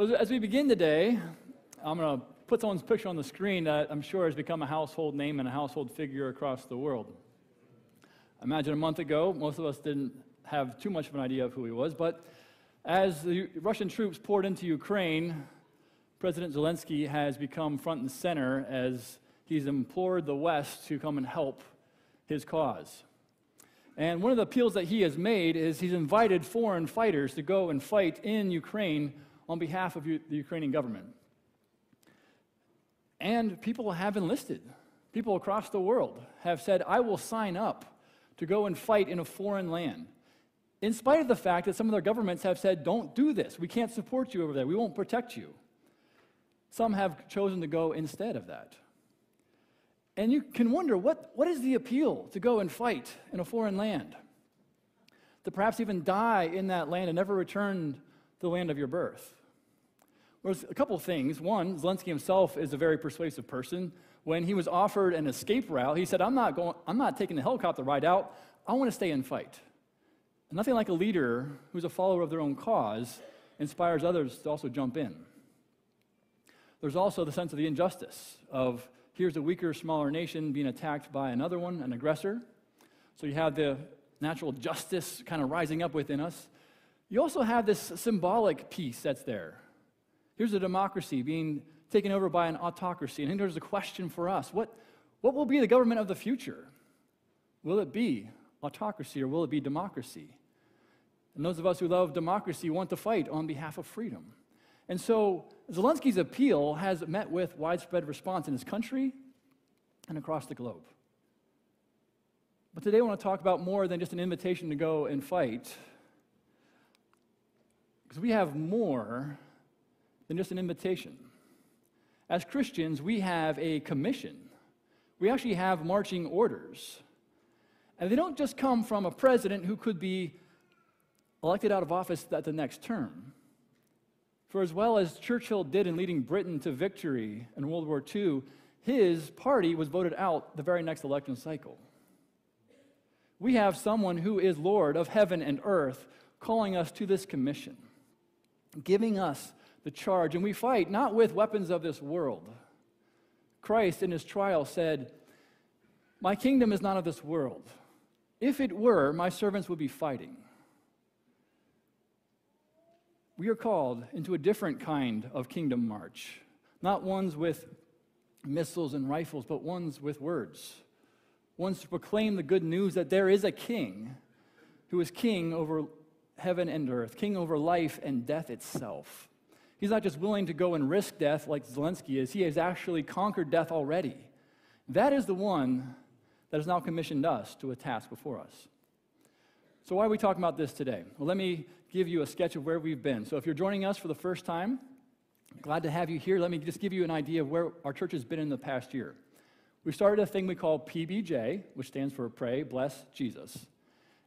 As we begin today, I'm going to put someone's picture on the screen that I'm sure has become a household name and a household figure across the world. Imagine a month ago, most of us didn't have too much of an idea of who he was, but as the Russian troops poured into Ukraine, President Zelensky has become front and center as he's implored the West to come and help his cause. And one of the appeals that he has made is he's invited foreign fighters to go and fight in Ukraine on behalf of the Ukrainian government. And people have enlisted. People across the world have said, I will sign up to go and fight in a foreign land. In spite of the fact that some of their governments have said, don't do this. We can't support you over there. We won't protect you. Some have chosen to go instead of that. And you can wonder what, what is the appeal to go and fight in a foreign land? To perhaps even die in that land and never return to the land of your birth? There's a couple of things. One, Zelensky himself is a very persuasive person. When he was offered an escape route, he said, I'm not, going, I'm not taking the helicopter ride out. I want to stay and fight. Nothing like a leader who's a follower of their own cause inspires others to also jump in. There's also the sense of the injustice of here's a weaker, smaller nation being attacked by another one, an aggressor. So you have the natural justice kind of rising up within us. You also have this symbolic piece that's there. Here's a democracy being taken over by an autocracy. And here's a question for us what, what will be the government of the future? Will it be autocracy or will it be democracy? And those of us who love democracy want to fight on behalf of freedom. And so Zelensky's appeal has met with widespread response in his country and across the globe. But today I want to talk about more than just an invitation to go and fight, because we have more than just an invitation. As Christians, we have a commission. We actually have marching orders. And they don't just come from a president who could be elected out of office at the next term. For as well as Churchill did in leading Britain to victory in World War II, his party was voted out the very next election cycle. We have someone who is Lord of heaven and earth calling us to this commission, giving us the charge. And we fight not with weapons of this world. Christ in his trial said, My kingdom is not of this world. If it were, my servants would be fighting. We are called into a different kind of kingdom march, not ones with missiles and rifles, but ones with words. Ones to proclaim the good news that there is a king who is king over heaven and earth, king over life and death itself. He's not just willing to go and risk death like Zelensky is, he has actually conquered death already. That is the one that has now commissioned us to a task before us. So, why are we talking about this today? Well, let me give you a sketch of where we've been. So, if you're joining us for the first time, glad to have you here. Let me just give you an idea of where our church has been in the past year. We started a thing we call PBJ, which stands for Pray, Bless, Jesus.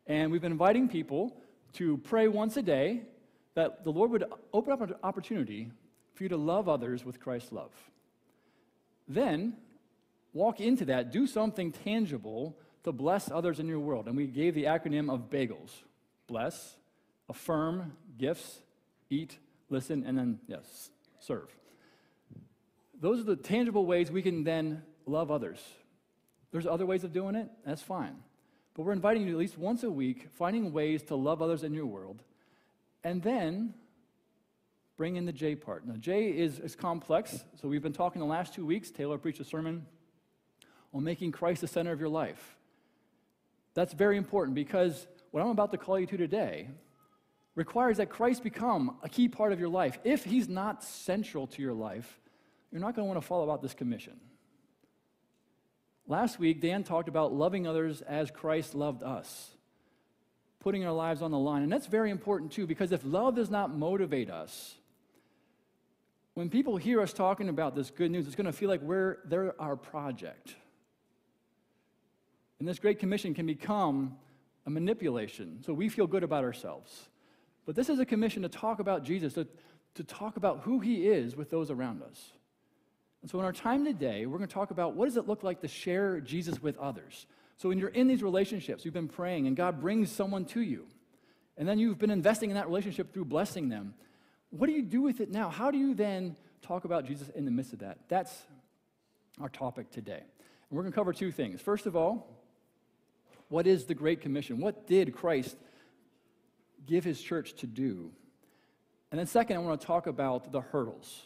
And we've been inviting people to pray once a day that the Lord would open up an opportunity for you to love others with Christ's love. Then, walk into that, do something tangible to bless others in your world. And we gave the acronym of BAGELS bless, affirm, gifts, eat, listen, and then, yes, serve. Those are the tangible ways we can then love others. There's other ways of doing it, that's fine. But we're inviting you at least once a week, finding ways to love others in your world, and then bring in the J part. Now, J is, is complex, so we've been talking the last two weeks. Taylor preached a sermon on making Christ the center of your life. That's very important because what I'm about to call you to today requires that Christ become a key part of your life. If he's not central to your life, you're not going to want to follow out this commission. Last week, Dan talked about loving others as Christ loved us, putting our lives on the line. And that's very important too, because if love does not motivate us, when people hear us talking about this good news, it's going to feel like we're, they're our project. And this Great Commission can become a manipulation, so we feel good about ourselves. But this is a commission to talk about Jesus, to, to talk about who he is with those around us. And so, in our time today, we're going to talk about what does it look like to share Jesus with others. So, when you're in these relationships, you've been praying, and God brings someone to you, and then you've been investing in that relationship through blessing them. what do you do with it now? How do you then talk about Jesus in the midst of that? That's our topic today. And we're going to cover two things. First of all, what is the Great Commission? What did Christ give his church to do? And then, second, I want to talk about the hurdles.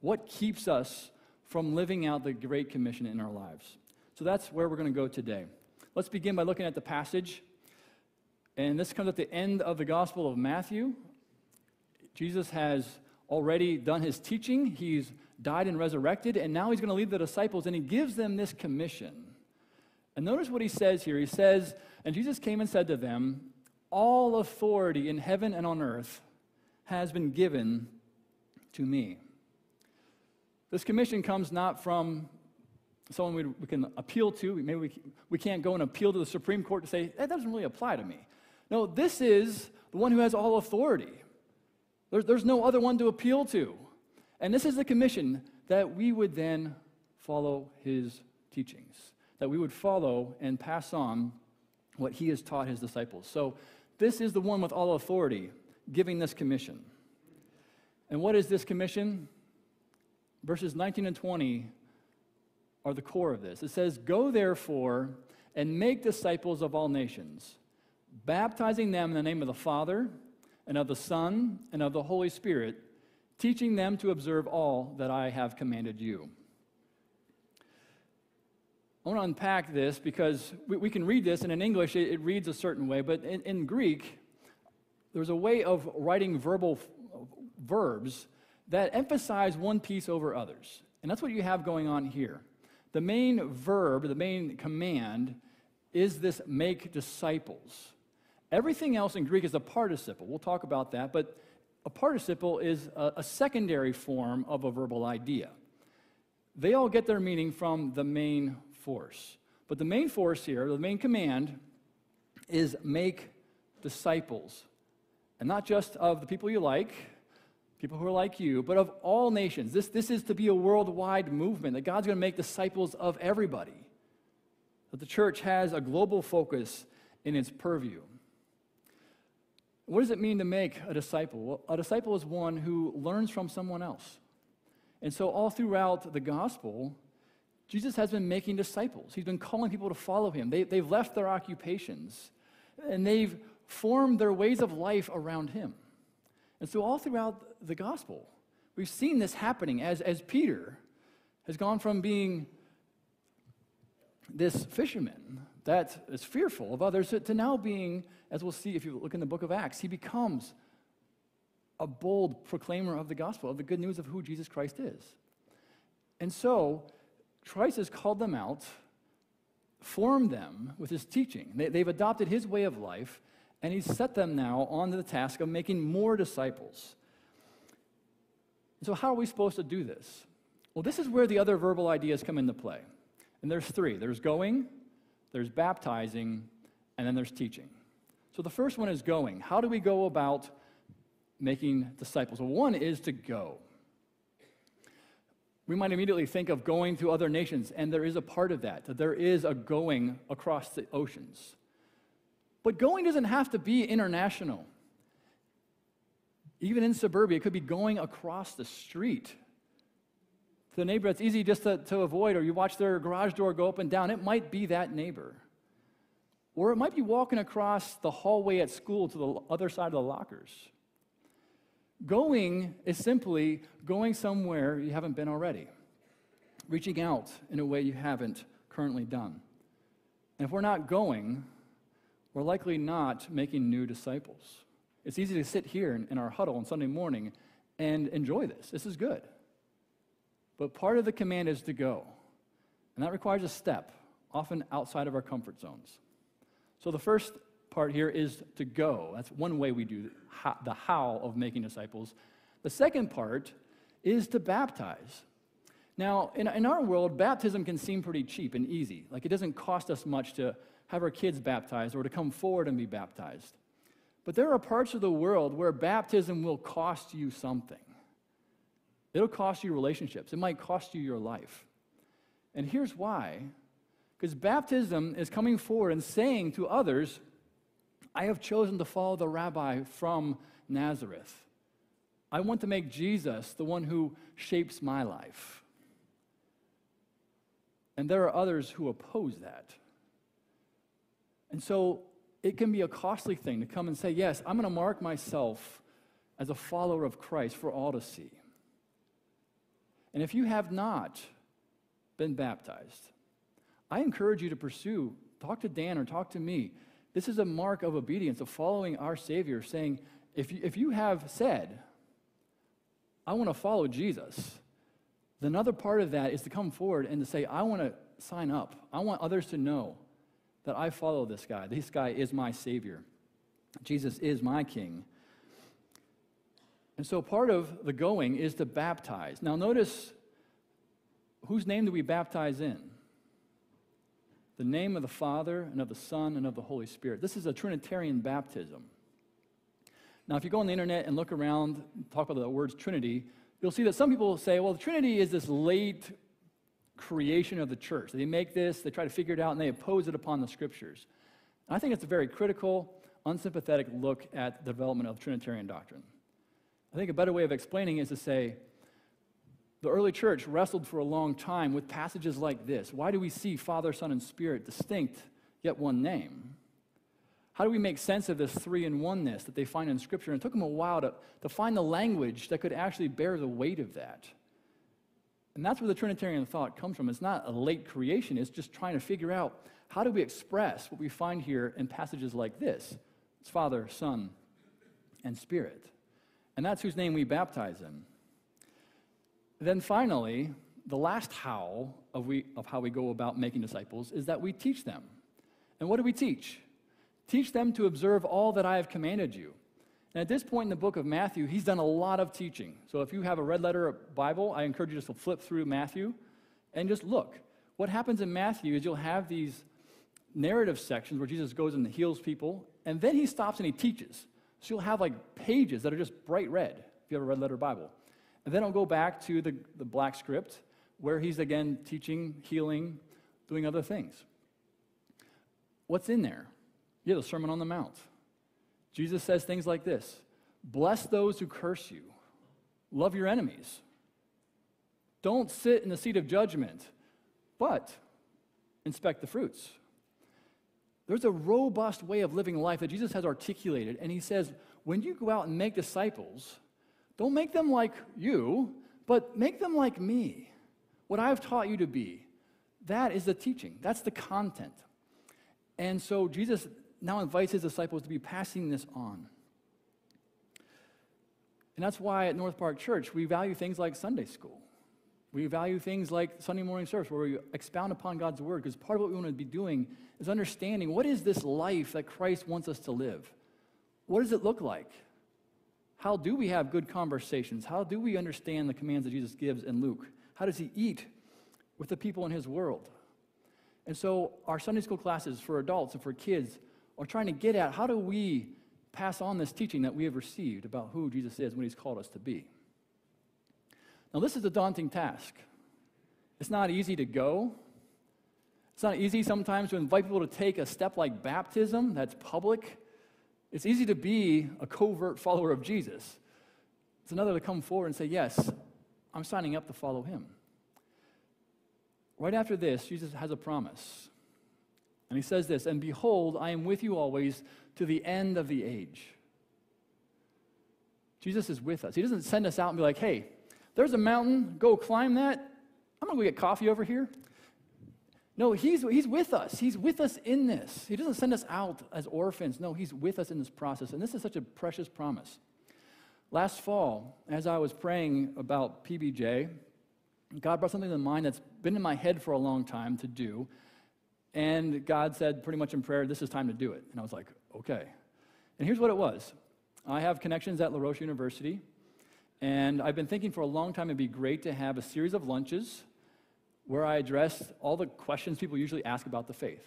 What keeps us from living out the Great Commission in our lives? So that's where we're going to go today. Let's begin by looking at the passage. And this comes at the end of the Gospel of Matthew. Jesus has already done his teaching, he's died and resurrected, and now he's going to lead the disciples, and he gives them this commission. And notice what he says here. He says, And Jesus came and said to them, All authority in heaven and on earth has been given to me. This commission comes not from someone we, we can appeal to. Maybe we, we can't go and appeal to the Supreme Court to say, that doesn't really apply to me. No, this is the one who has all authority. There's, there's no other one to appeal to. And this is the commission that we would then follow his teachings, that we would follow and pass on what he has taught his disciples. So, this is the one with all authority giving this commission. And what is this commission? Verses 19 and 20 are the core of this. It says, Go therefore and make disciples of all nations, baptizing them in the name of the Father and of the Son and of the Holy Spirit, teaching them to observe all that I have commanded you. I want to unpack this because we, we can read this, and in English it, it reads a certain way, but in, in Greek, there's a way of writing verbal verbs that emphasize one piece over others. And that's what you have going on here. The main verb, the main command, is this make disciples. Everything else in Greek is a participle. We'll talk about that, but a participle is a, a secondary form of a verbal idea. They all get their meaning from the main force. But the main force here, the main command, is make disciples. And not just of the people you like, people who are like you, but of all nations. This, this is to be a worldwide movement, that God's going to make disciples of everybody. That the church has a global focus in its purview. What does it mean to make a disciple? Well, a disciple is one who learns from someone else. And so, all throughout the gospel, Jesus has been making disciples. He's been calling people to follow him. They, they've left their occupations and they've formed their ways of life around him. And so, all throughout the gospel, we've seen this happening as, as Peter has gone from being this fisherman that is fearful of others to now being, as we'll see if you look in the book of Acts, he becomes a bold proclaimer of the gospel, of the good news of who Jesus Christ is. And so, Christ has called them out, formed them with his teaching. They, have adopted his way of life, and he's set them now on the task of making more disciples. So, how are we supposed to do this? Well, this is where the other verbal ideas come into play. And there's three there's going, there's baptizing, and then there's teaching. So, the first one is going. How do we go about making disciples? Well, one is to go. We might immediately think of going to other nations, and there is a part of that, that there is a going across the oceans. But going doesn't have to be international. Even in suburbia, it could be going across the street to the neighbor that's easy just to, to avoid, or you watch their garage door go up and down. It might be that neighbor. Or it might be walking across the hallway at school to the other side of the lockers. Going is simply going somewhere you haven't been already, reaching out in a way you haven't currently done. And if we're not going, we're likely not making new disciples. It's easy to sit here in, our huddle on Sunday morning and enjoy this. This is good. But part of the command is to go. And that requires a step, often outside of our comfort zones. So the first part here is to go. That's one way we do the how of making disciples. The second part is to baptize. Now, in our world, baptism can seem pretty cheap and easy. Like it doesn't cost us much to have our kids baptized or to come forward and be baptized. But there are parts of the world where baptism will cost you something. It'll cost you relationships, it might cost you your life. And here's why because baptism is coming forward and saying to others, I have chosen to follow the rabbi from Nazareth. I want to make Jesus the one who shapes my life. And there are others who oppose that. And so it can be a costly thing to come and say, Yes, I'm going to mark myself as a follower of Christ for all to see. And if you have not been baptized, I encourage you to pursue, talk to Dan or talk to me. This is a mark of obedience, of following our Savior, saying, if you, if you have said, I want to follow Jesus, then another part of that is to come forward and to say, I want to sign up. I want others to know that I follow this guy. This guy is my Savior. Jesus is my King. And so part of the going is to baptize. Now, notice whose name do we baptize in? The name of the Father and of the Son and of the Holy Spirit. This is a Trinitarian baptism. Now, if you go on the internet and look around, talk about the words Trinity, you'll see that some people say, well, the Trinity is this late creation of the church. They make this, they try to figure it out, and they oppose it upon the scriptures. And I think it's a very critical, unsympathetic look at the development of Trinitarian doctrine. I think a better way of explaining is to say the early church wrestled for a long time with passages like this. Why do we see Father, Son, and Spirit distinct, yet one name? How do we make sense of this three in oneness that they find in Scripture? And it took them a while to, to find the language that could actually bear the weight of that. And that's where the Trinitarian thought comes from. It's not a late creation, it's just trying to figure out how do we express what we find here in passages like this? It's Father, Son, and Spirit. And that's whose name we baptize in. Then finally, the last how of, we, of how we go about making disciples is that we teach them. And what do we teach? Teach them to observe all that I have commanded you. And at this point in the book of Matthew, he's done a lot of teaching. So if you have a red letter Bible, I encourage you just to flip through Matthew and just look. What happens in Matthew is you'll have these narrative sections where Jesus goes and heals people, and then he stops and he teaches. So you'll have like pages that are just bright red if you have a red letter Bible. And then I'll go back to the, the black script where he's again teaching, healing, doing other things. What's in there? Yeah, the Sermon on the Mount. Jesus says things like this Bless those who curse you, love your enemies. Don't sit in the seat of judgment, but inspect the fruits. There's a robust way of living life that Jesus has articulated, and he says, when you go out and make disciples, don't make them like you, but make them like me. What I've taught you to be. That is the teaching, that's the content. And so Jesus now invites his disciples to be passing this on. And that's why at North Park Church, we value things like Sunday school. We value things like Sunday morning service where we expound upon God's word because part of what we want to be doing is understanding what is this life that Christ wants us to live? What does it look like? How do we have good conversations? How do we understand the commands that Jesus gives in Luke? How does he eat with the people in his world? And so, our Sunday school classes for adults and for kids are trying to get at how do we pass on this teaching that we have received about who Jesus is, what he's called us to be. Now, this is a daunting task. It's not easy to go. It's not easy sometimes to invite people to take a step like baptism that's public. It's easy to be a covert follower of Jesus. It's another to come forward and say, Yes, I'm signing up to follow him. Right after this, Jesus has a promise. And he says this, And behold, I am with you always to the end of the age. Jesus is with us. He doesn't send us out and be like, Hey, there's a mountain, go climb that. I'm going to go get coffee over here. No, he's, he's with us. He's with us in this. He doesn't send us out as orphans. No, he's with us in this process. And this is such a precious promise. Last fall, as I was praying about PBJ, God brought something to mind that's been in my head for a long time to do. And God said, pretty much in prayer, this is time to do it. And I was like, okay. And here's what it was I have connections at La Roche University. And I've been thinking for a long time it'd be great to have a series of lunches where I address all the questions people usually ask about the faith.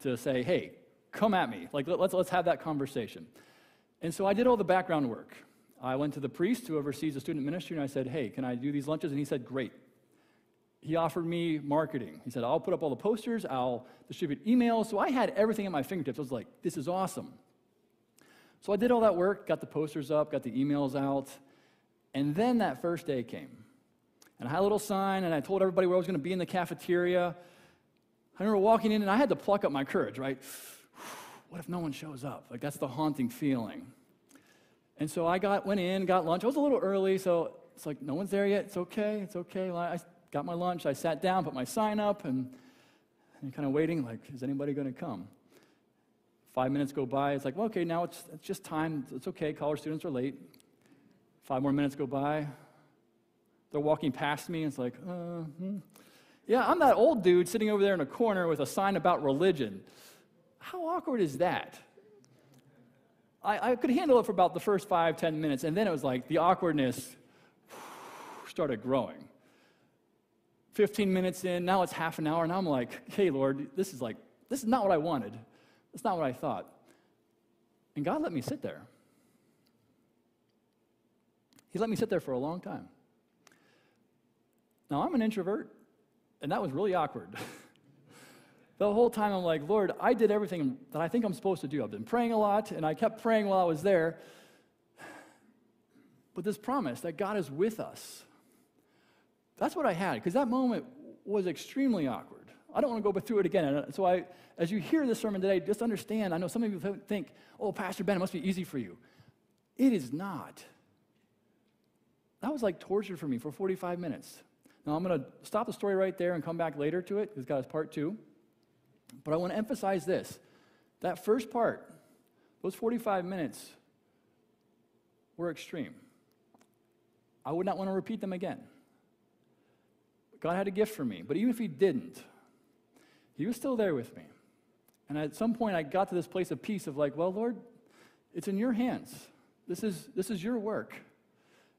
To say, hey, come at me. Like, let's, let's have that conversation. And so I did all the background work. I went to the priest who oversees the student ministry and I said, hey, can I do these lunches? And he said, great. He offered me marketing. He said, I'll put up all the posters, I'll distribute emails. So I had everything at my fingertips. I was like, this is awesome. So I did all that work, got the posters up, got the emails out, And then that first day came. And I had a little sign, and I told everybody where I was going to be in the cafeteria. I remember walking in, and I had to pluck up my courage, right? What if no one shows up? Like, that's the haunting feeling. And so I got, went in, got lunch. I was a little early, so it's like, no one's there yet. It's okay, it's okay. Well, I got my lunch. I sat down, put my sign up, and, kind of waiting, like, is anybody going to come? Five minutes go by. It's like, well, okay, now it's, it's just time. It's okay. College students are late. Five more minutes go by. They're walking past me, and it's like, uh, hmm. yeah, I'm that old dude sitting over there in a corner with a sign about religion. How awkward is that? I, I could handle it for about the first five, ten minutes, and then it was like the awkwardness started growing. 15 minutes in, now it's half an hour, and I'm like, hey, Lord, this is like, this is not what I wanted. That's not what I thought. And God let me sit there. He let me sit there for a long time. Now, I'm an introvert, and that was really awkward. the whole time I'm like, Lord, I did everything that I think I'm supposed to do. I've been praying a lot, and I kept praying while I was there. But this promise that God is with us, that's what I had, because that moment was extremely awkward. I don't want to go through it again. Uh, so I, as you hear this sermon today, just understand, I know some of you think, oh, Pastor Ben, it must be easy for you. It is not. That was like torture for me for 45 minutes. Now I'm going to stop the story right there and come back later to it. It's got its part two. But I want to emphasize this. That first part, those 45 minutes, were extreme. I would not want to repeat them again. God had a gift for me. But even if He didn't, He was still there with me. And at some point, I got to this place of peace of like, well, Lord, it's in your hands. This is, this is your work.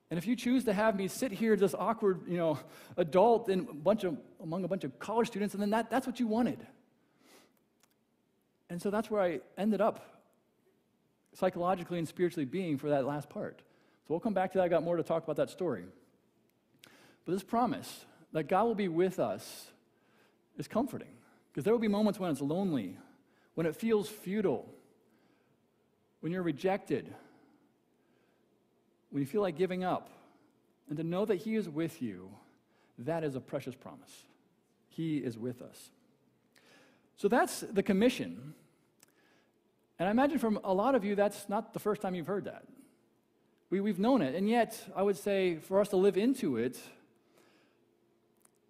And if you choose to have me sit here, this awkward, you know, adult in a bunch of, among a bunch of college students, and then that, that's what you wanted. And so that's where I ended up psychologically and spiritually being for that last part. So we'll come back to that. I got more to talk about that story. But this promise that God will be with us is comforting because there will be moments when it's lonely, when it feels futile, when you're rejected, when you feel like giving up. And to know that He is with you, that is a precious promise. He is with us. So that's the commission. And I imagine from a lot of you, that's not the first time you've heard that. We, we've known it. And yet, I would say for us to live into it,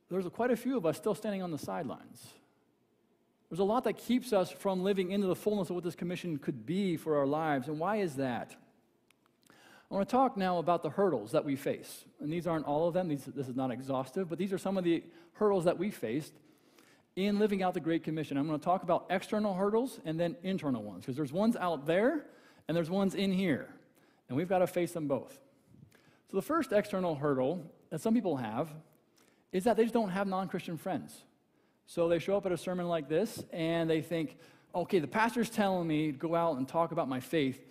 there's quite a few of us still standing on the sidelines. There's a lot that keeps us from living into the fullness of what this commission could be for our lives. And why is that? I want to talk now about the hurdles that we face. And these aren't all of them, these, this is not exhaustive, but these are some of the hurdles that we faced in living out the Great Commission. I'm going to talk about external hurdles and then internal ones, because there's ones out there and there's ones in here. And we've got to face them both. So, the first external hurdle that some people have is that they just don't have non Christian friends. So, they show up at a sermon like this and they think, okay, the pastor's telling me to go out and talk about my faith.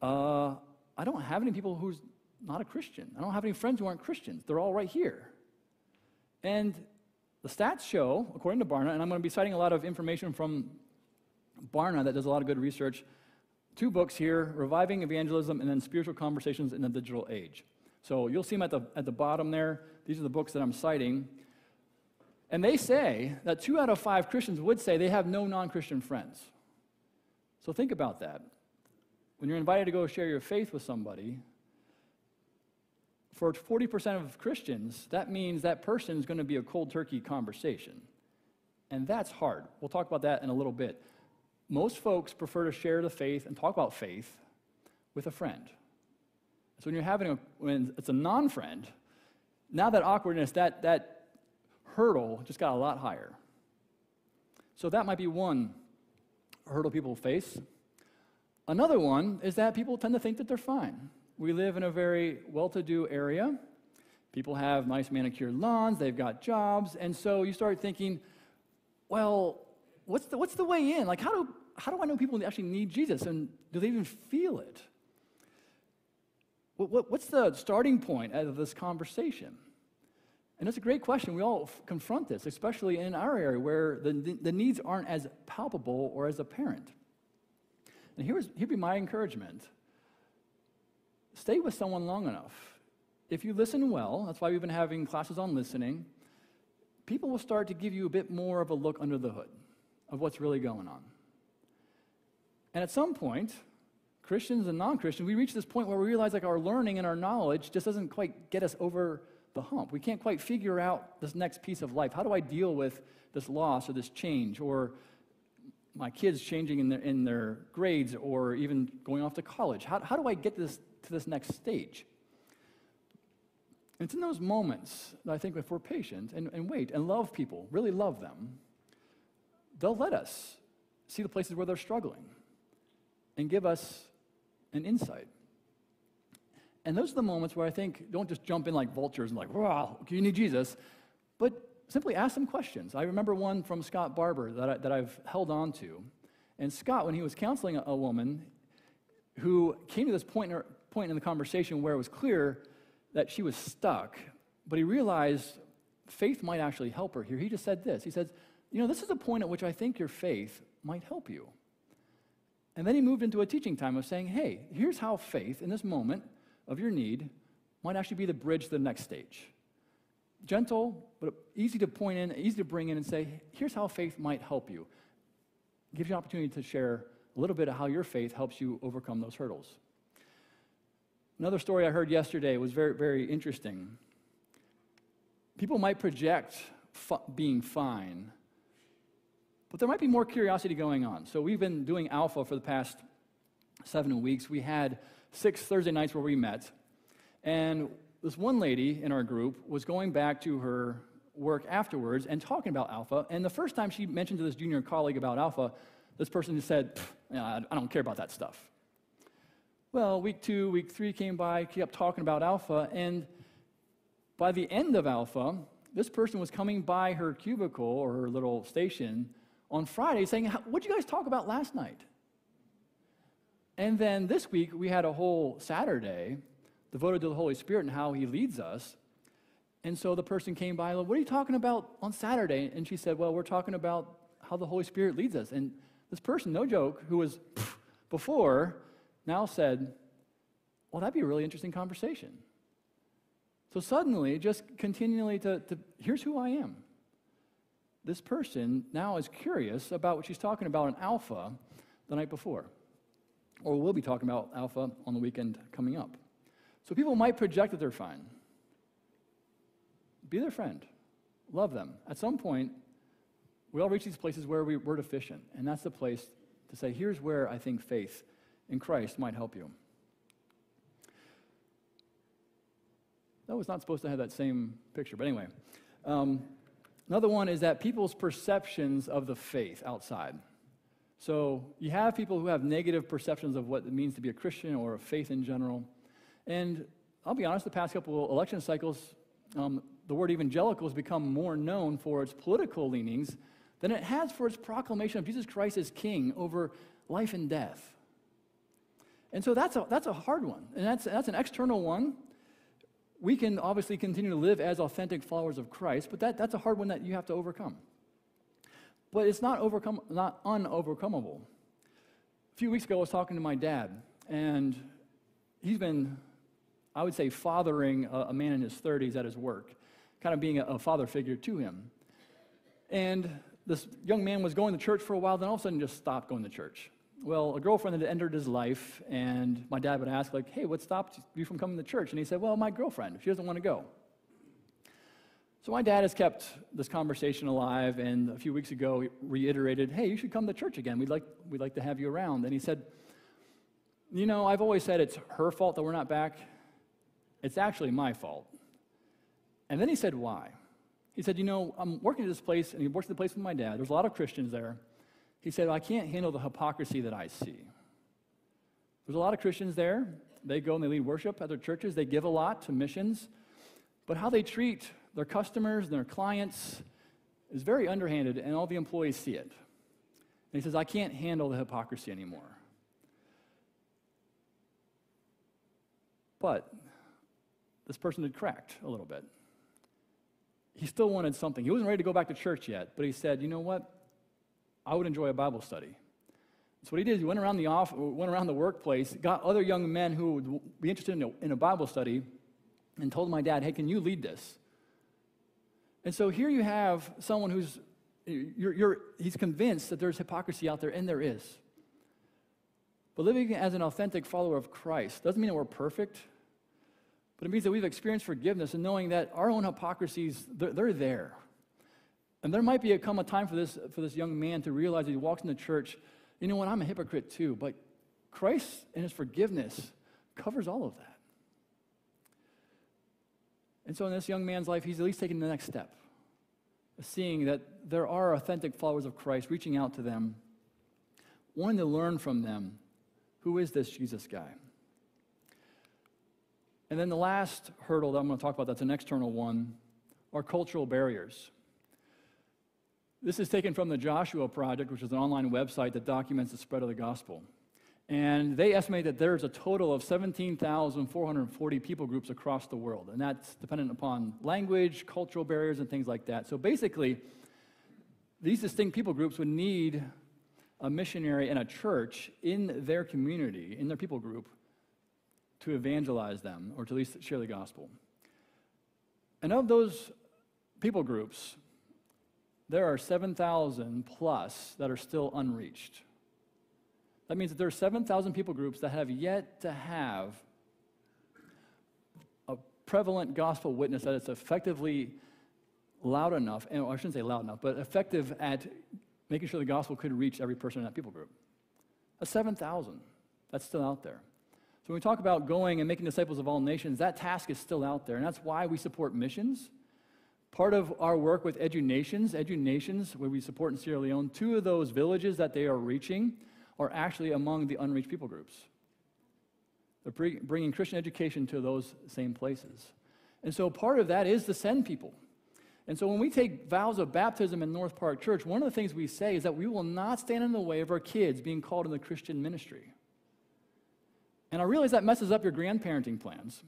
Uh, I don't have any people who's not a Christian. I don't have any friends who aren't Christians. They're all right here. And the stats show, according to Barna, and I'm going to be citing a lot of information from Barna that does a lot of good research, two books here Reviving Evangelism and then Spiritual Conversations in the Digital Age. So you'll see them at the, at the bottom there. These are the books that I'm citing. And they say that two out of five Christians would say they have no non Christian friends. So think about that. When you're invited to go share your faith with somebody, for 40% of Christians, that means that person is going to be a cold turkey conversation. And that's hard. We'll talk about that in a little bit. Most folks prefer to share the faith and talk about faith with a friend. So when you're having a, when it's a non friend, now that awkwardness, that, that hurdle just got a lot higher. So that might be one hurdle people face. Another one is that people tend to think that they're fine. We live in a very well to do area. People have nice manicured lawns, they've got jobs, and so you start thinking, well, what's the, what's the way in? Like, how do, how do I know people actually need Jesus, and do they even feel it? What, what, what's the starting point of this conversation? And it's a great question. We all f- confront this, especially in our area where the, the needs aren't as palpable or as apparent. And here's, here'd be my encouragement stay with someone long enough. if you listen well, that's why we've been having classes on listening, people will start to give you a bit more of a look under the hood of what's really going on. And at some point, Christians and non Christians, we reach this point where we realize like our learning and our knowledge just doesn't quite get us over the hump. We can't quite figure out this next piece of life. How do I deal with this loss or this change or my kids changing in their, in their grades or even going off to college? How, how do I get this to this next stage? It's in those moments that I think if we're patient and, and wait and love people, really love them, they'll let us see the places where they're struggling and give us an insight. And those are the moments where I think don't just jump in like vultures and like, wow, you need Jesus, but simply ask them questions. I remember one from Scott Barber that, I, that I've held on to. And Scott, when he was counseling a, a woman who came to this point in, her, point in the conversation where it was clear that she was stuck, but he realized faith might actually help her here. He just said this He says, You know, this is a point at which I think your faith might help you. And then he moved into a teaching time of saying, Hey, here's how faith in this moment of your need might actually be the bridge to the next stage. Gentle, but easy to point in, easy to bring in and say, Here's how faith might help you. Gives you an opportunity to share a little bit of how your faith helps you overcome those hurdles. Another story I heard yesterday was very, very interesting. People might project fu- being fine, but there might be more curiosity going on. So we've been doing Alpha for the past seven weeks. We had six Thursday nights where we met, and this one lady in our group was going back to her work afterwards and talking about Alpha. And the first time she mentioned to this junior colleague about Alpha, this person just said, I don't care about that stuff. Well, week two, week three came by, kept talking about Alpha, and by the end of Alpha, this person was coming by her cubicle or her little station on Friday saying, What'd you guys talk about last night? And then this week, we had a whole Saturday devoted to the Holy Spirit and how He leads us. And so the person came by, What are you talking about on Saturday? And she said, Well, we're talking about how the Holy Spirit leads us. And this person, no joke, who was before, now said, Well, that'd be a really interesting conversation. So suddenly, just continually to, to, here's who I am. This person now is curious about what she's talking about in Alpha the night before. Or we'll be talking about Alpha on the weekend coming up. So people might project that they're fine. Be their friend, love them. At some point, we all reach these places where we, we're deficient, and that's the place to say, here's where I think faith in Christ might help you. That was not supposed to have that same picture, but anyway. Um, another one is that people's perceptions of the faith outside. So you have people who have negative perceptions of what it means to be a Christian or a faith in general. And I'll be honest, the past couple election cycles, um, the word evangelical has become more known for its political leanings than it has for its proclamation of Jesus Christ as king over life and death. And so that's a, that's a hard one. And that's, that's an external one. We can obviously continue to live as authentic followers of Christ, but that, that's a hard one that you have to overcome. But it's not, overcome, not unovercomable. A few weeks ago, I was talking to my dad, and he's been, I would say, fathering a, a man in his 30s at his work, kind of being a, a father figure to him. And this young man was going to church for a while, then all of a sudden just stopped going to church. Well, a girlfriend had entered his life, and my dad would ask, like, hey, what stopped you from coming to church? And he said, well, my girlfriend, she doesn't want to go. So my dad has kept this conversation alive, and a few weeks ago he reiterated, hey, you should come to church again. We'd like, we'd like to have you around. And he said, you know, I've always said it's her fault that we're not back. It's actually my fault. And then he said, why? He said, you know, I'm working at this place, and he works at the place with my dad. There's a lot of Christians there. He said, I can't handle the hypocrisy that I see. There's a lot of Christians there. They go and they lead worship at their churches, they give a lot to missions, but how they treat their customers and their clients is very underhanded, and all the employees see it. And he says, I can't handle the hypocrisy anymore. But this person had cracked a little bit. He still wanted something. He wasn't ready to go back to church yet, but he said, You know what? I would enjoy a Bible study. So what he did he went around the off, went around the workplace, got other young men who would be interested in a, in a Bible study, and told my dad, hey, can you lead this? And so here you have someone who's, you're, you're, he's convinced that there's hypocrisy out there, and there is. But living as an authentic follower of Christ doesn't mean that we're perfect, but it means that we've experienced forgiveness and knowing that our own hypocrisies, they're, they're there. And there might be a, come a time for this, for this young man to realize that he walks into church, you know what, I'm a hypocrite too, but Christ and his forgiveness covers all of that. And so in this young man's life, he's at least taking the next step, seeing that there are authentic followers of Christ, reaching out to them, wanting to learn from them who is this Jesus guy? And then the last hurdle that I'm going to talk about, that's an external one, are cultural barriers. This is taken from the Joshua Project, which is an online website that documents the spread of the gospel. And they estimate that there's a total of 17,440 people groups across the world. And that's dependent upon language, cultural barriers, and things like that. So basically, these distinct people groups would need a missionary and a church in their community, in their people group, to evangelize them or to at least share the gospel. And of those people groups, there are 7,000 plus that are still unreached. That means that there are 7,000 people groups that have yet to have a prevalent gospel witness that is effectively loud enough, and I shouldn't say loud enough, but effective at making sure the gospel could reach every person in that people group. That's 7,000. That's still out there. So when we talk about going and making disciples of all nations, that task is still out there. And that's why we support missions. Part of our work with Edu Nations, Edu Nations, where we support in Sierra Leone, two of those villages that they are reaching are actually among the unreached people groups. They're bringing Christian education to those same places. And so part of that is to send people. And so when we take vows of baptism in North Park Church, one of the things we say is that we will not stand in the way of our kids being called in the Christian ministry. And I realize that messes up your grandparenting plans.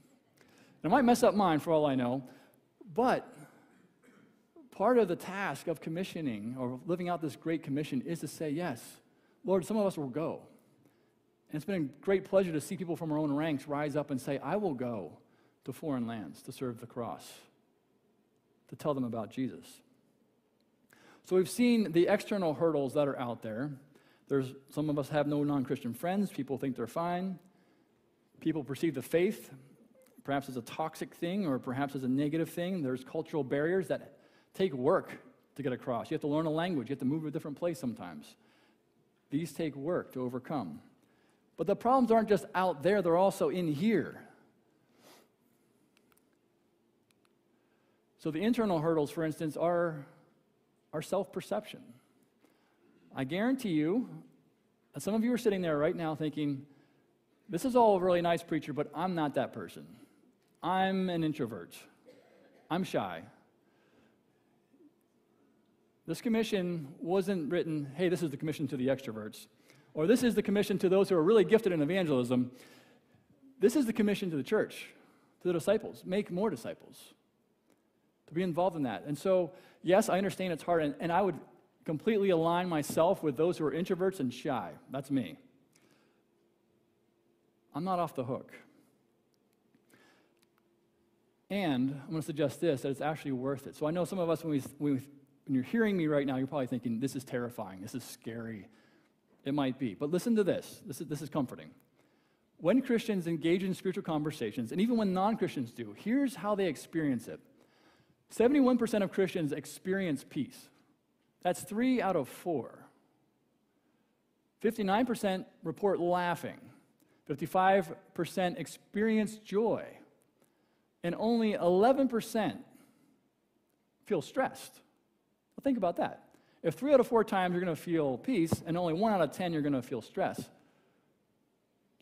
It might mess up mine for all I know. But part of the task of commissioning or living out this great commission is to say, yes, Lord, some of us will go. And it's been a great pleasure to see people from our own ranks rise up and say, I will go to foreign lands to serve the cross to tell them about Jesus. So we've seen the external hurdles that are out there. There's some of us have no non-Christian friends. People think they're fine. People perceive the faith perhaps as a toxic thing or perhaps as a negative thing. There's cultural barriers that take work to get across. You have to learn a language. You have to move to a different place sometimes. These take work to overcome. But the problems aren't just out there, they're also in here. So the internal hurdles, for instance, are our self perception. I guarantee you, some of you are sitting there right now thinking, this is all a really nice, preacher, but I'm not that person. I'm an introvert. I'm shy. This commission wasn't written, hey, this is the commission to the extroverts, or this is the commission to those who are really gifted in evangelism. This is the commission to the church, to the disciples. Make more disciples to be involved in that. And so, yes, I understand it's hard, and, and I would completely align myself with those who are introverts and shy. That's me. I'm not off the hook. And I'm going to suggest this that it's actually worth it. So I know some of us, when, we, when, we, when you're hearing me right now, you're probably thinking, this is terrifying, this is scary. It might be. But listen to this this is, this is comforting. When Christians engage in spiritual conversations, and even when non Christians do, here's how they experience it 71% of Christians experience peace. That's three out of four. 59% report laughing. 55% experience joy. And only 11% feel stressed. Think about that. If three out of four times you're going to feel peace, and only one out of 10 you're going to feel stress,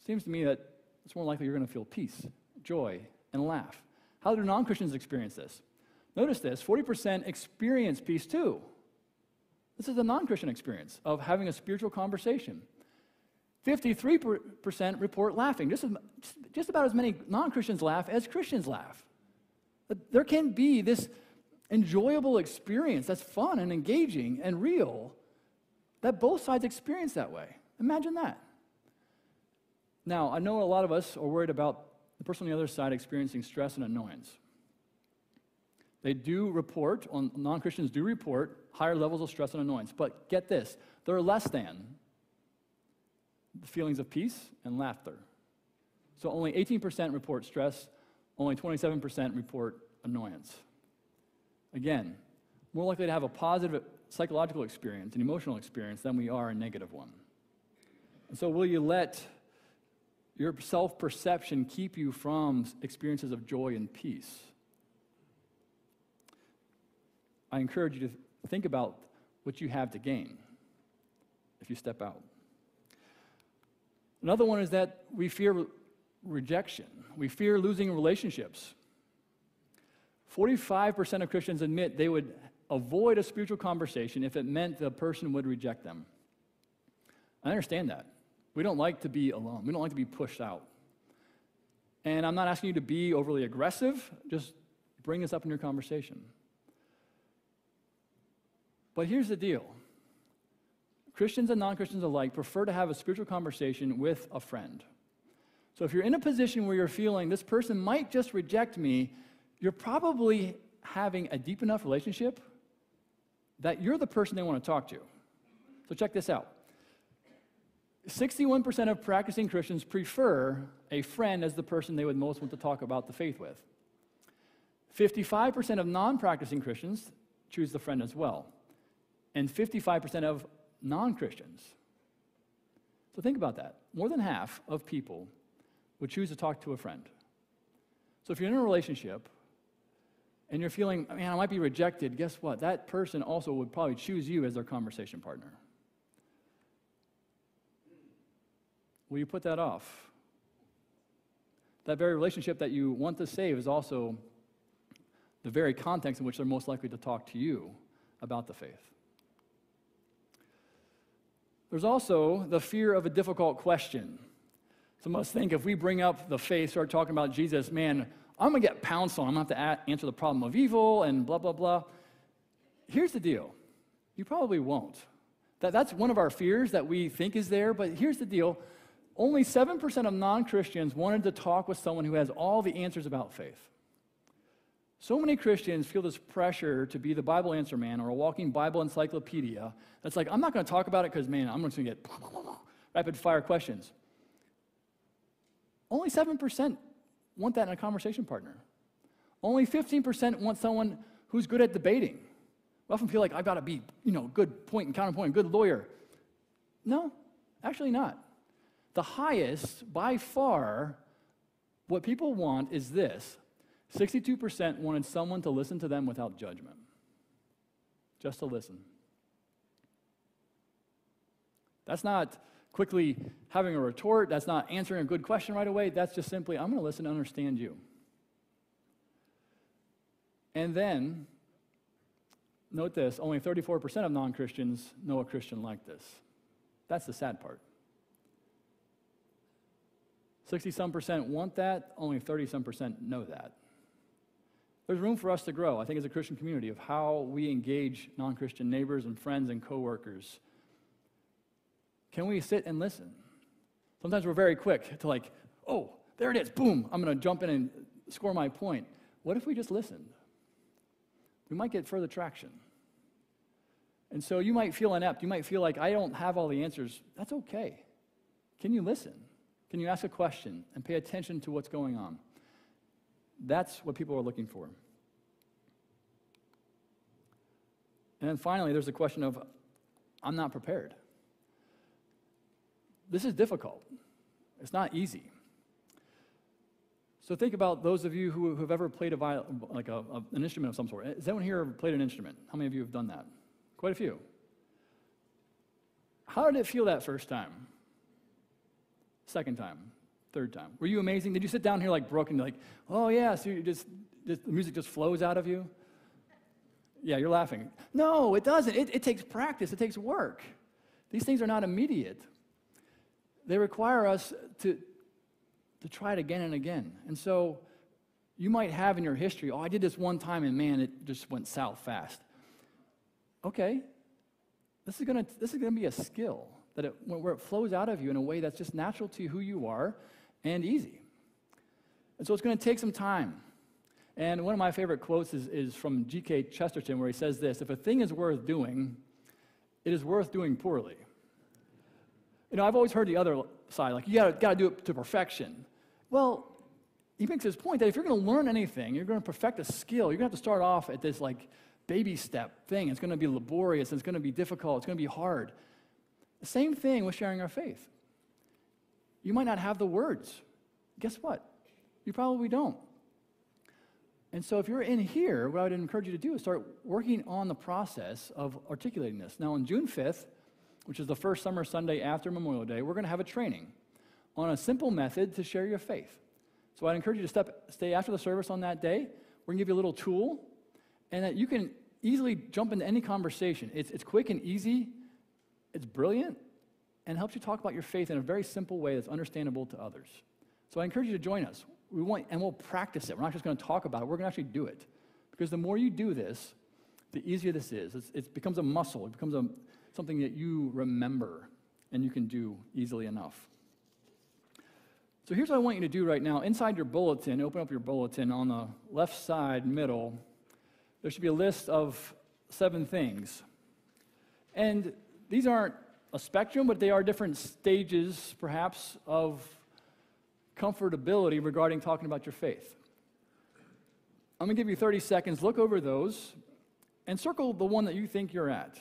seems to me that it's more likely you're going to feel peace, joy, and laugh. How do non Christians experience this? Notice this 40% experience peace too. This is a non Christian experience of having a spiritual conversation. 53% report laughing. Just, as, just about as many non Christians laugh as Christians laugh. There can be this enjoyable experience that's fun and engaging and real that both sides experience that way. Imagine that. Now, I know a lot of us are worried about the person on the other side experiencing stress and annoyance. They do report, non Christians do report higher levels of stress and annoyance. But get this they're less than the feelings of peace and laughter. So only 18% report stress, only 27% report annoyance. Again, more likely to have a positive psychological experience, an emotional experience, than we are a negative one. And so, will you let your self perception keep you from experiences of joy and peace? I encourage you to think about what you have to gain if you step out. Another one is that we fear rejection, we fear losing relationships. 45% of Christians admit they would avoid a spiritual conversation if it meant the person would reject them. I understand that. We don't like to be alone, we don't like to be pushed out. And I'm not asking you to be overly aggressive, just bring this up in your conversation. But here's the deal Christians and non Christians alike prefer to have a spiritual conversation with a friend. So if you're in a position where you're feeling this person might just reject me, you're probably having a deep enough relationship that you're the person they want to talk to. So check this out 61% of practicing Christians prefer a friend as the person they would most want to talk about the faith with. 55% of non practicing Christians choose the friend as well and 55% of non Christians. So think about that. More than half of people would choose to talk to a friend. So if you're in a relationship and you're feeling, man, I might be rejected, guess what? That person also would probably choose you as their conversation partner. Will you put that off? That very relationship that you want to save is also the very context in which they're most likely to talk to you about the faith. There's also the fear of a difficult question. Some of us think if we bring up the faith, start talking about Jesus, man, I'm going to get pounced on. I'm going to have to answer the problem of evil and blah, blah, blah. Here's the deal you probably won't. That, that's one of our fears that we think is there, but here's the deal only 7% of non Christians wanted to talk with someone who has all the answers about faith. So many Christians feel this pressure to be the Bible answer man or a walking Bible encyclopedia. That's like, I'm not going to talk about it because, man, I'm just going to get rapid fire questions. Only 7% want that in a conversation partner. Only 15% want someone who's good at debating. We often feel like I've got to be, you know, good point and counterpoint, good lawyer. No, actually not. The highest, by far, what people want is this 62% wanted someone to listen to them without judgment, just to listen. That's not quickly having a retort, that's not answering a good question right away. That's just simply, I'm going to listen and understand you. And then, note this only 34% of non Christians know a Christian like this. That's the sad part. 60 some percent want that, only 30 some percent know that. There's room for us to grow, I think, as a Christian community of how we engage non Christian neighbors and friends and coworkers. Can we sit and listen? Sometimes we're very quick to, like, oh, there it is, boom, I'm going to jump in and score my point. What if we just listened? We might get further traction. And so you might feel inept. You might feel like I don't have all the answers. That's okay. Can you listen? Can you ask a question and pay attention to what's going on? That's what people are looking for. And then finally, there's the question of I'm not prepared. This is difficult, it's not easy. So think about those of you who have ever played a viol- like a, a, an instrument of some sort. Has anyone here ever played an instrument? How many of you have done that? Quite a few. How did it feel that first time? Second time? third time? Were you amazing? Did you sit down here like broken, like, oh yeah, so you just, just the music just flows out of you? Yeah, you're laughing. No, it doesn't. It, it takes practice, it takes work. These things are not immediate. They require us to, to try it again and again. And so you might have in your history, oh, I did this one time and man, it just went south fast. Okay, this is gonna, this is gonna be a skill that it, where it flows out of you in a way that's just natural to who you are and easy. And so it's going to take some time. And one of my favorite quotes is, is from G.K. Chesterton, where he says this If a thing is worth doing, it is worth doing poorly. You know, I've always heard the other side, like, you gotta, gotta do it to perfection. Well, he makes his point that if you're gonna learn anything, you're gonna perfect a skill, you're gonna have to start off at this, like, baby step thing. It's gonna be laborious, it's gonna be difficult, it's gonna be hard. The same thing with sharing our faith. You might not have the words. Guess what? You probably don't. And so, if you're in here, what I would encourage you to do is start working on the process of articulating this. Now, on June 5th, which is the first summer Sunday after Memorial Day, we're going to have a training on a simple method to share your faith. So, I'd encourage you to step, stay after the service on that day. We're going to give you a little tool, and that you can easily jump into any conversation. It's, it's quick and easy, it's brilliant, and helps you talk about your faith in a very simple way that's understandable to others. So, I encourage you to join us we want, and we'll practice it. We're not just going to talk about it, we're going to actually do it. Because the more you do this, the easier this is. It's, it becomes a muscle, it becomes a, something that you remember and you can do easily enough. So here's what I want you to do right now. Inside your bulletin, open up your bulletin on the left side, middle, there should be a list of seven things. And these aren't a spectrum, but they are different stages, perhaps, of comfortability regarding talking about your faith. I'm going to give you 30 seconds. Look over those and circle the one that you think you're at.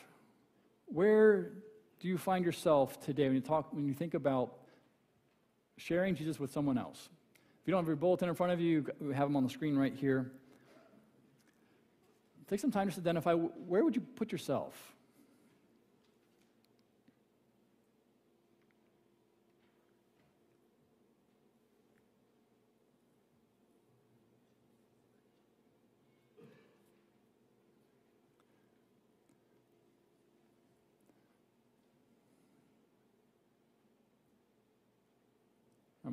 Where do you find yourself today when you talk when you think about sharing Jesus with someone else? If you don't have your bulletin in front of you, we have them on the screen right here. Take some time just to identify where would you put yourself?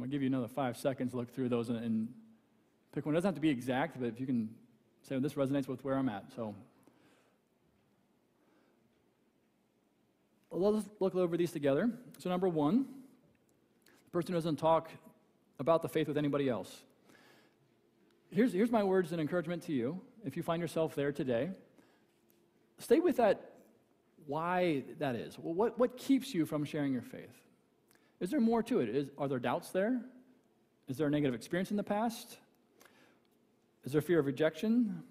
Give you another five seconds look through those and, and pick one. It doesn't have to be exact, but if you can say, well, this resonates with where I'm at. So let's look over these together. So, number one, the person doesn't talk about the faith with anybody else. Here's, here's my words and encouragement to you. If you find yourself there today, stay with that why that is. Well, what, what keeps you from sharing your faith? Is there more to it? Is, are there doubts there? Is there a negative experience in the past? Is there fear of rejection?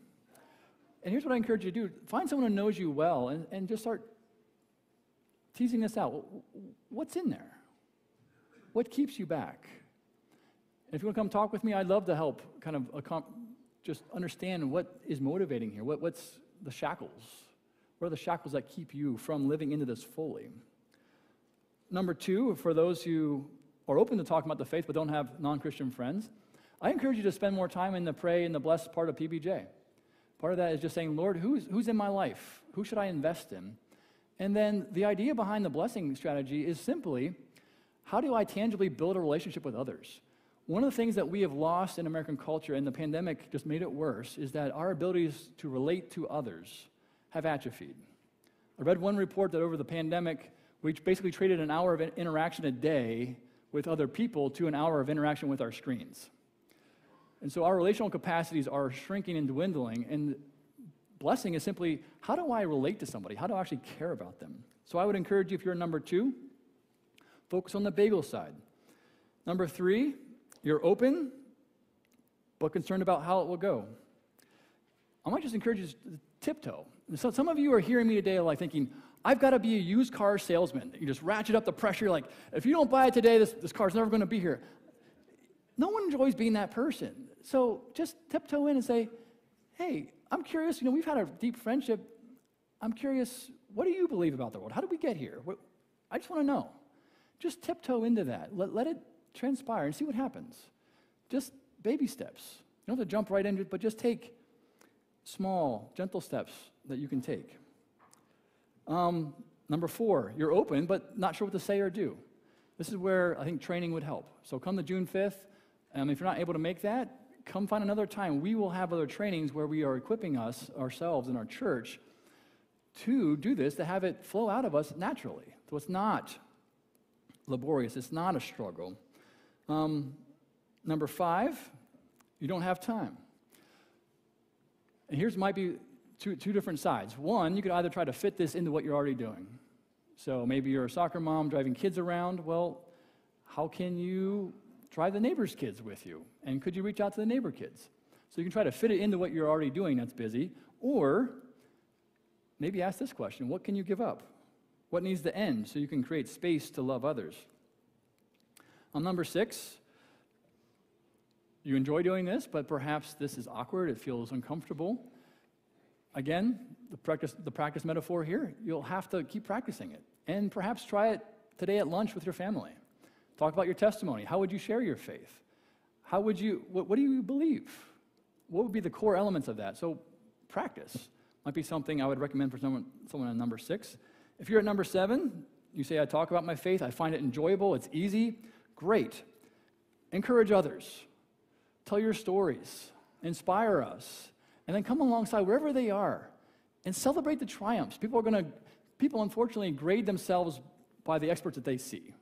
And here's what I encourage you to do find someone who knows you well and, and just start teasing this out. What's in there? What keeps you back? And if you want to come talk with me, I'd love to help kind of just understand what is motivating here. What, what's the shackles? What are the shackles that keep you from living into this fully? Number two, for those who are open to talking about the faith but don't have non Christian friends, I encourage you to spend more time in the pray and the blessed part of PBJ. Part of that is just saying, Lord, who's, who's in my life? Who should I invest in? And then the idea behind the blessing strategy is simply how do I tangibly build a relationship with others? One of the things that we have lost in American culture, and the pandemic just made it worse, is that our abilities to relate to others have atrophied. I read one report that over the pandemic, we basically traded an hour of interaction a day with other people to an hour of interaction with our screens. And so our relational capacities are shrinking and dwindling. And blessing is simply how do I relate to somebody? How do I actually care about them? So I would encourage you, if you're number two, focus on the bagel side. Number three, you're open, but concerned about how it will go. I might just encourage you to tiptoe. So some of you are hearing me today like thinking, I've got to be a used car salesman. You just ratchet up the pressure. You're like, if you don't buy it today, this, this car's never going to be here. No one enjoys being that person. So just tiptoe in and say, hey, I'm curious. You know, we've had a deep friendship. I'm curious, what do you believe about the world? How did we get here? What, I just want to know. Just tiptoe into that. Let, let it transpire and see what happens. Just baby steps. You don't have to jump right into it, but just take small, gentle steps that you can take. Um, number four, you're open, but not sure what to say or do. This is where I think training would help. So come to June 5th. Um, if you're not able to make that, come find another time. We will have other trainings where we are equipping us, ourselves, in our church to do this, to have it flow out of us naturally. So it's not laborious, it's not a struggle. Um, number five, You don't have time. And here's might be two, two different sides. One, you could either try to fit this into what you're already doing. So maybe you're a soccer mom driving kids around. Well, how can you drive the neighbor's kids with you? And could you reach out to the neighbor kids? So you can try to fit it into what you're already doing that's busy. Or maybe ask this question What can you give up? What needs to end so you can create space to love others? On number six, you enjoy doing this, but perhaps this is awkward, it feels uncomfortable. Again, the practice, the practice metaphor here, you'll have to keep practicing it. And perhaps try it today at lunch with your family. Talk about your testimony. How would you share your faith? How would you, what, what do you believe? What would be the core elements of that? So, practice might be something I would recommend for someone, someone on number six. If you're at number seven, you say, I talk about my faith, I find it enjoyable, it's easy, great. Encourage others. Tell your stories. Inspire us. And then come alongside wherever they are and celebrate the triumphs. People are going to, people unfortunately grade themselves by the experts that they see.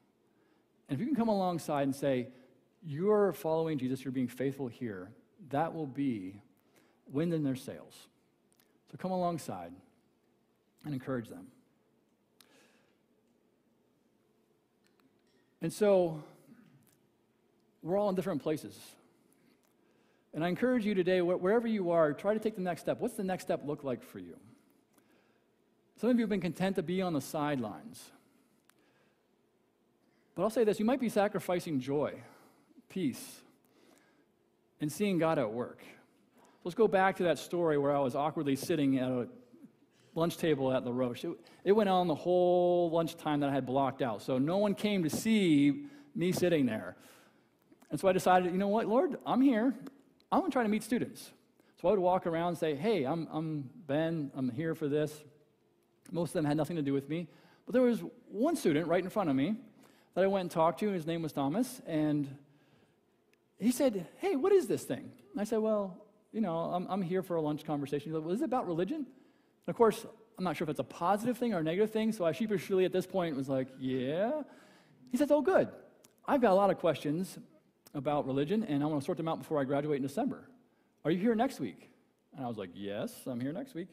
And if you can come alongside and say, you're following Jesus, you're being faithful here, that will be wind in their sails. So come alongside and encourage them. And so we're all in different places. And I encourage you today, wherever you are, try to take the next step. What's the next step look like for you? Some of you have been content to be on the sidelines. But I'll say this you might be sacrificing joy, peace, and seeing God at work. Let's go back to that story where I was awkwardly sitting at a lunch table at La Roche. It, it went on the whole lunchtime that I had blocked out. So no one came to see me sitting there. And so I decided, you know what, Lord, I'm here. I'm going to try to meet students. So I would walk around and say, hey, I'm, I'm Ben, I'm here for this. Most of them had nothing to do with me. But there was one student right in front of me that I went and talked to, and his name was Thomas. And he said, hey, what is this thing? And I said, well, you know, I'm, I'm here for a lunch conversation. He's like, well, is it about religion? And of course, I'm not sure if it's a positive thing or a negative thing, so I sheepishly at this point was like, yeah. He says, oh, good. I've got a lot of questions about religion, and I want to sort them out before I graduate in December. Are you here next week? And I was like, Yes, I'm here next week.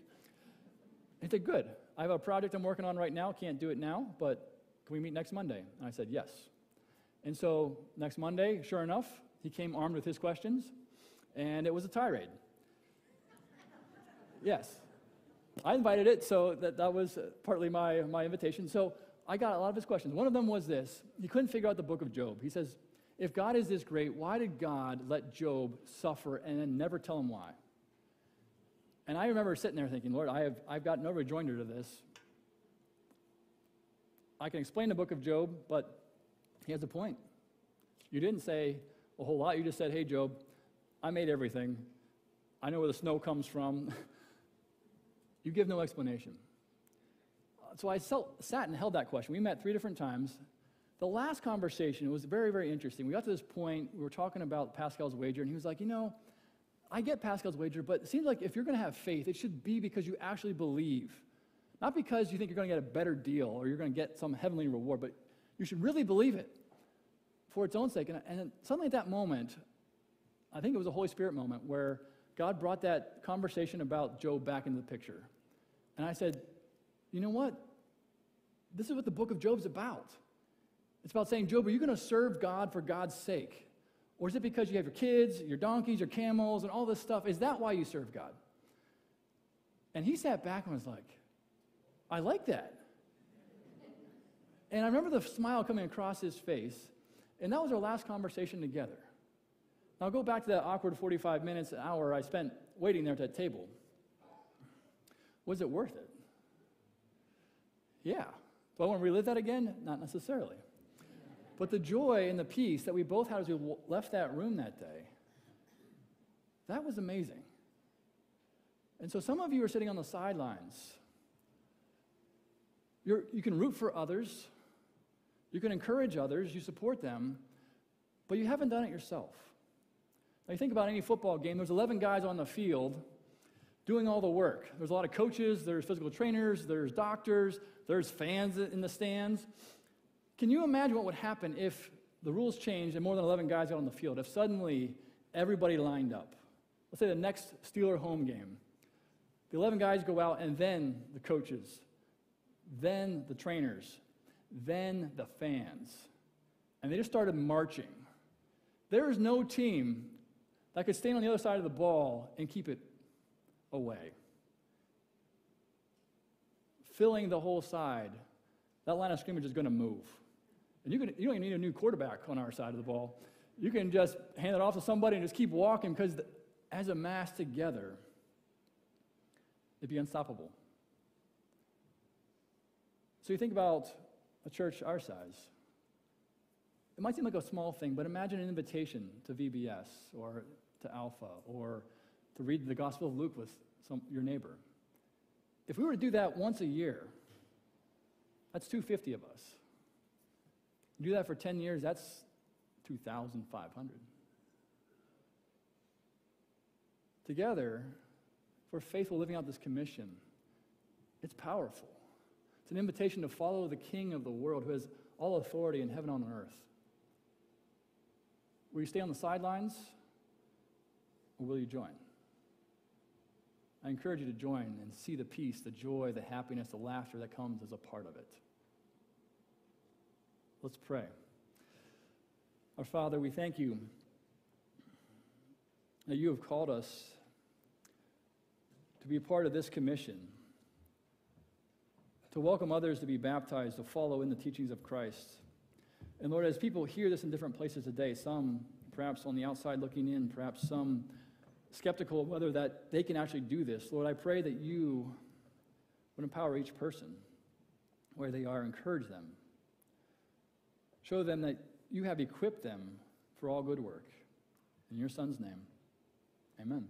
He said, Good. I have a project I'm working on right now. Can't do it now, but can we meet next Monday? And I said, Yes. And so next Monday, sure enough, he came armed with his questions, and it was a tirade. yes. I invited it, so that, that was partly my, my invitation. So I got a lot of his questions. One of them was this he couldn't figure out the book of Job. He says, if God is this great, why did God let Job suffer and then never tell him why? And I remember sitting there thinking, Lord, I have, I've got no rejoinder to this. I can explain the book of Job, but he has a point. You didn't say a whole lot. You just said, hey, Job, I made everything. I know where the snow comes from. you give no explanation. So I sat and held that question. We met three different times. The last conversation was very, very interesting. We got to this point, we were talking about Pascal's wager, and he was like, You know, I get Pascal's wager, but it seems like if you're going to have faith, it should be because you actually believe. Not because you think you're going to get a better deal or you're going to get some heavenly reward, but you should really believe it for its own sake. And, and suddenly at that moment, I think it was a Holy Spirit moment where God brought that conversation about Job back into the picture. And I said, You know what? This is what the book of Job's about. It's about saying, Job, are you going to serve God for God's sake? Or is it because you have your kids, your donkeys, your camels, and all this stuff? Is that why you serve God? And he sat back and was like, I like that. And I remember the smile coming across his face. And that was our last conversation together. Now, go back to that awkward 45 minutes, an hour I spent waiting there at that table. Was it worth it? Yeah. Do I want to relive that again? Not necessarily. But the joy and the peace that we both had as we left that room that day, that was amazing. And so some of you are sitting on the sidelines. You're, you can root for others, you can encourage others, you support them, but you haven't done it yourself. Now, you think about any football game, there's 11 guys on the field doing all the work. There's a lot of coaches, there's physical trainers, there's doctors, there's fans in the stands. Can you imagine what would happen if the rules changed and more than 11 guys got on the field? If suddenly everybody lined up. Let's say the next Steeler home game. The 11 guys go out, and then the coaches, then the trainers, then the fans. And they just started marching. There is no team that could stand on the other side of the ball and keep it away. Filling the whole side, that line of scrimmage is going to move. And you, can, you don't even need a new quarterback on our side of the ball. You can just hand it off to somebody and just keep walking because as a mass together, it'd be unstoppable. So you think about a church our size. It might seem like a small thing, but imagine an invitation to VBS or to Alpha or to read the Gospel of Luke with some, your neighbor. If we were to do that once a year, that's 250 of us. Do that for 10 years, that's 2,500. Together, if we're faithful living out this commission, it's powerful. It's an invitation to follow the King of the world who has all authority in heaven and on earth. Will you stay on the sidelines or will you join? I encourage you to join and see the peace, the joy, the happiness, the laughter that comes as a part of it. Let's pray. Our Father, we thank you that you have called us to be a part of this commission, to welcome others to be baptized, to follow in the teachings of Christ. And Lord, as people hear this in different places today, some perhaps on the outside looking in, perhaps some skeptical of whether that they can actually do this, Lord, I pray that you would empower each person where they are, encourage them Show them that you have equipped them for all good work. In your Son's name, amen.